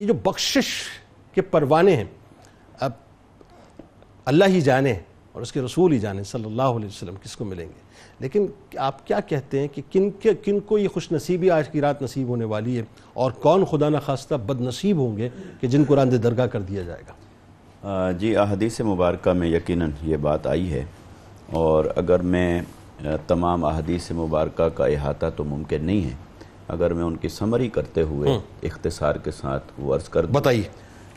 یہ جو بخشش کے پروانے ہیں، اب اللہ ہی جانے اور اس کے رسول ہی جانے، صلی اللہ علیہ وسلم، کس کو ملیں گے؟ لیکن آپ کیا کہتے ہیں کہ کن کے، کن کو یہ خوش نصیبی آج کی رات نصیب ہونے والی ہے؟ اور کون خدا نخواستہ بد نصیب ہوں گے کہ جن کو راند درگاہ کر دیا جائے گا؟ جی احادیث مبارکہ میں یقیناً یہ بات آئی ہے۔ اور اگر میں تمام احادیث مبارکہ کا احاطہ تو ممکن نہیں ہے۔ اگر میں ان کی سمری کرتے ہوئے اختصار کے ساتھ عرض کر دوں بتائیے۔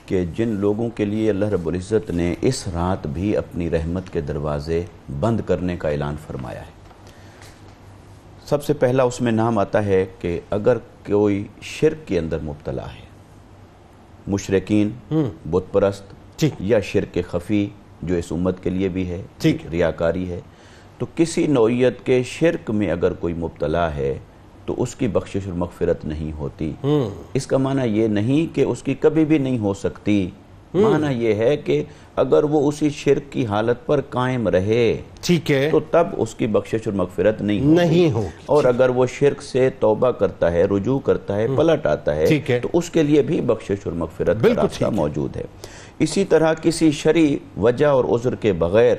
کہ جن لوگوں کے لیے اللہ رب العزت نے اس رات بھی اپنی رحمت کے دروازے بند کرنے کا اعلان فرمایا ہے۔ سب سے پہلا اس میں نام آتا ہے کہ اگر کوئی شرک کے اندر مبتلا ہے مشرقین بت پرست یا شرک خفی جو اس امت کے لیے بھی ہے ریاکاری ہے تو کسی نوعیت کے شرک میں اگر کوئی مبتلا ہے تو اس کی بخشش اور مغفرت نہیں ہوتی۔ اس کا معنی یہ نہیں کہ اس کی کبھی بھی نہیں ہو سکتی۔ معنی یہ ہے کہ اگر وہ اسی شرک کی حالت پر قائم رہے ٹھیک ہے۔ تو تب اس کی بخشش اور مغفرت نہیں نہیں ہو اور اگر وہ شرک سے توبہ کرتا ہے رجوع کرتا ہے پلٹ آتا ہے تو اس کے لیے بھی بخشش اور مغفرت کا راستہ موجود ہے۔ اسی طرح کسی شرع وجہ اور عذر کے بغیر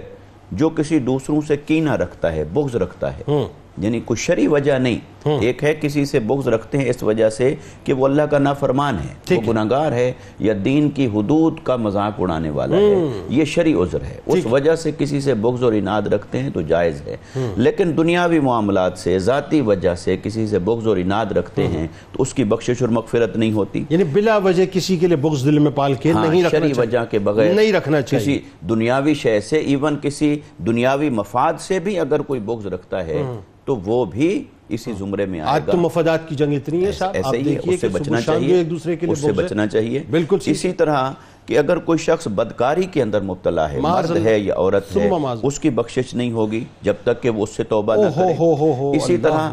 جو کسی دوسروں سے کینہ رکھتا ہے بغض رکھتا ہے یعنی کوئی شرعی وجہ نہیں ایک ہے کسی سے بغض رکھتے ہیں اس وجہ سے کہ وہ اللہ کا نافرمان ہے وہ گناہگار ہے یا دین کی حدود کا مذاق اڑانے والا ہے۔ یہ شرعی عذر ہے۔ اس وجہ سے کسی سے بغض اور اناد رکھتے ہیں تو جائز ہے۔ لیکن دنیاوی معاملات سے ذاتی وجہ سے کسی سے بغض اور اناد رکھتے ہیں تو اس کی بخشش اور مغفرت نہیں ہوتی۔ یعنی بلا وجہ کسی کے لیے بغض دل میں پال کے ہاں، نہیں رکھنا وجہ کے بغیر نہیں رکھنا چاہیے۔ کسی دنیاوی شے سے ایون کسی دنیاوی مفاد سے بھی اگر کوئی بغض رکھتا ہے تو وہ بھی اسی زمرے میں آج تو مفادات کی جنگ اتنی ہے صاحب ایسے ہی اس سے بچنا چاہیے ایک دوسرے کے اس سے بچنا چاہیے۔ بالکل اسی طرح کہ اگر کوئی شخص بدکاری کے اندر مبتلا ہے مرد ہے یا عورت ہے اس کی بخشش نہیں ہوگی جب تک کہ وہ اس سے توبہ نہ کرے۔ اسی طرح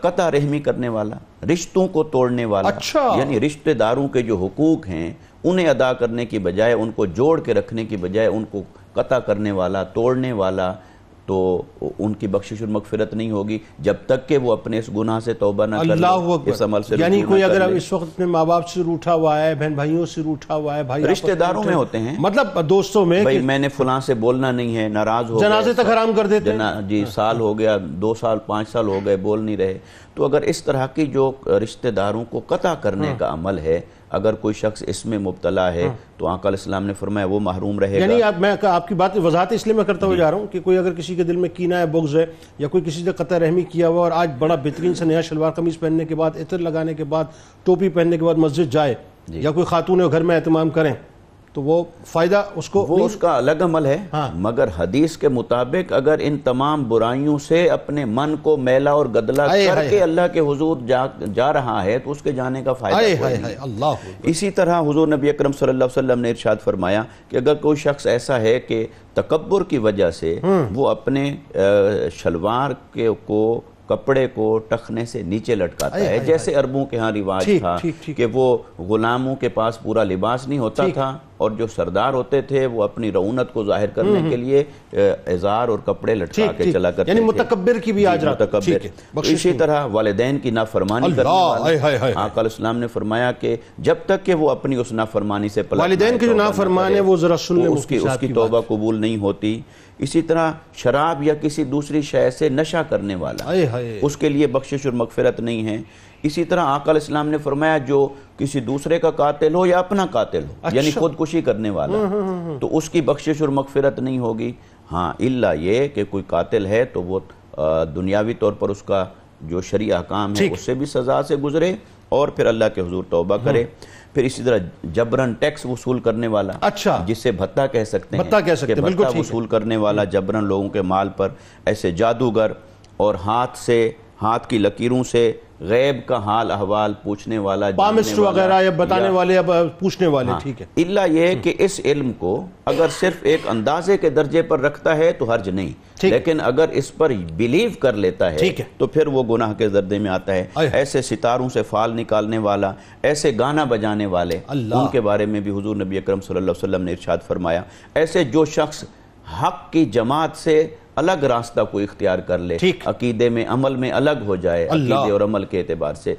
قطع رحمی کرنے والا رشتوں کو توڑنے والا اچھا۔ یعنی رشتہ داروں کے جو حقوق ہیں انہیں ادا کرنے کی بجائے ان کو جوڑ کے رکھنے کی بجائے ان کو قطع کرنے والا توڑنے والا تو ان کی بخشش اور مغفرت نہیں ہوگی جب تک کہ وہ اپنے اس گناہ سے توبہ نہ کر لے اس عمل سے یعنی کوئی اگر اس وقت اپنے ماں باپ سے روٹھا ہوا ہے بہن بھائیوں سے روٹھا ہوا ہے بھائی رشتہ داروں میں ہوتے ہیں۔ مطلب دوستوں میں بھائی میں نے فلاں سے بولنا نہیں ہے ناراض ہو جنازے تک حرام کر دیتے ہیں۔ جی سال ہو گیا دو سال پانچ سال ہو گئے بول نہیں رہے۔ تو اگر اس طرح کی جو رشتہ داروں کو قطع کرنے ہاں۔ کا عمل ہے اگر کوئی شخص اس میں مبتلا ہے ہاں۔ تو آقا علیہ السلام نے فرمایا وہ محروم رہے گا یعنی میں آپ کی بات وضاحت اس لیے میں کرتا ہوا جی۔ جا رہا ہوں کہ کوئی اگر کسی کے دل میں کینہ ہے بغض ہے یا کوئی کسی سے قطع رحمی کیا ہوا اور آج بڑا بہترین سے نیا شلوار قمیص پہننے کے بعد عطر لگانے کے بعد ٹوپی پہننے کے بعد مسجد جائے جی۔ یا کوئی خاتون گھر میں اہتمام کریں تو وہ فائدہ اس کو وہ اس کا الگ عمل ہے ہاں۔ مگر حدیث کے مطابق اگر ان تمام برائیوں سے اپنے من کو میلا اور گدلا کر کے اللہ کے حضور جا رہا ہے تو اس کے جانے کا فائدہ اسی طرح حضور نبی اکرم صلی اللہ علیہ وسلم نے ارشاد فرمایا کہ اگر کوئی شخص ایسا ہے کہ تکبر کی وجہ سے وہ اپنے شلوار کو کپڑے کو ٹخنے سے نیچے لٹکاتا ہے جیسے عربوں کے ہاں رواج تھا کہ وہ غلاموں کے پاس پورا لباس نہیں ہوتا تھا اور جو سردار ہوتے تھے وہ اپنی رونت کو ظاہر کرنے کے لیے ازار اور کپڑے لٹکا کے چلا کرتے یعنی متکبر کی بھی آج رات۔ اسی طرح والدین کی نافرمانی کرنے والے آقا علیہ السلام نے فرمایا کہ جب تک کہ وہ اپنی اس نافرمانی سے پلٹ والدین کی جو نافرمان ہے وہ ذرا سن لیں اس کی توبہ قبول نہیں ہوتی۔ اسی طرح شراب یا کسی دوسری شے سے نشہ کرنے والا اس کے لیے بخشش اور مغفرت نہیں ہے۔ اسی طرح آقا علیہ السلام نے فرمایا جو کسی دوسرے کا قاتل ہو یا اپنا قاتل ہو یعنی اچھا۔ خودکشی کرنے والا۔ تو اس کی بخشش اور مغفرت نہیں ہوگی۔ ہاں اللہ یہ کہ کوئی قاتل ہے تو وہ دنیاوی طور پر اس کا جو شریع حکام ہے اس سے بھی سزا سے گزرے اور پھر اللہ کے حضور توبہ کرے۔ پھر اسی طرح جبرن ٹیکس وصول کرنے والا اچھا۔ جس سے بھتہ کہہ سکتے ہیں کہہ سکتے ہیں بھتہ وصول کرنے والا جبرن لوگوں کے مال پر ایسے جادوگر اور ہاتھ سے ہاتھ کی لکیروں سے غیب کا حال احوال پوچھنے والا پامسٹ وغیرہ یا بتانے والے یا پوچھنے والے ہاں۔ ٹھیک ہے۔ اللہ یہ کہ اس علم کو اگر صرف ایک اندازے کے درجے پر رکھتا ہے تو حرج نہیں۔ لیکن اگر اس پر بیلیو کر لیتا ہے تو پھر وہ گناہ کے زردے میں آتا ہے۔ ایسے ستاروں سے فال نکالنے والا ایسے گانا بجانے والے ان کے بارے میں بھی حضور نبی اکرم صلی اللہ علیہ وسلم نے ارشاد فرمایا۔ ایسے جو شخص حق کی جماعت سے الگ راستہ کو اختیار کر لے عقیدے میں عمل میں الگ ہو جائے عقیدے اور عمل کے اعتبار سے۔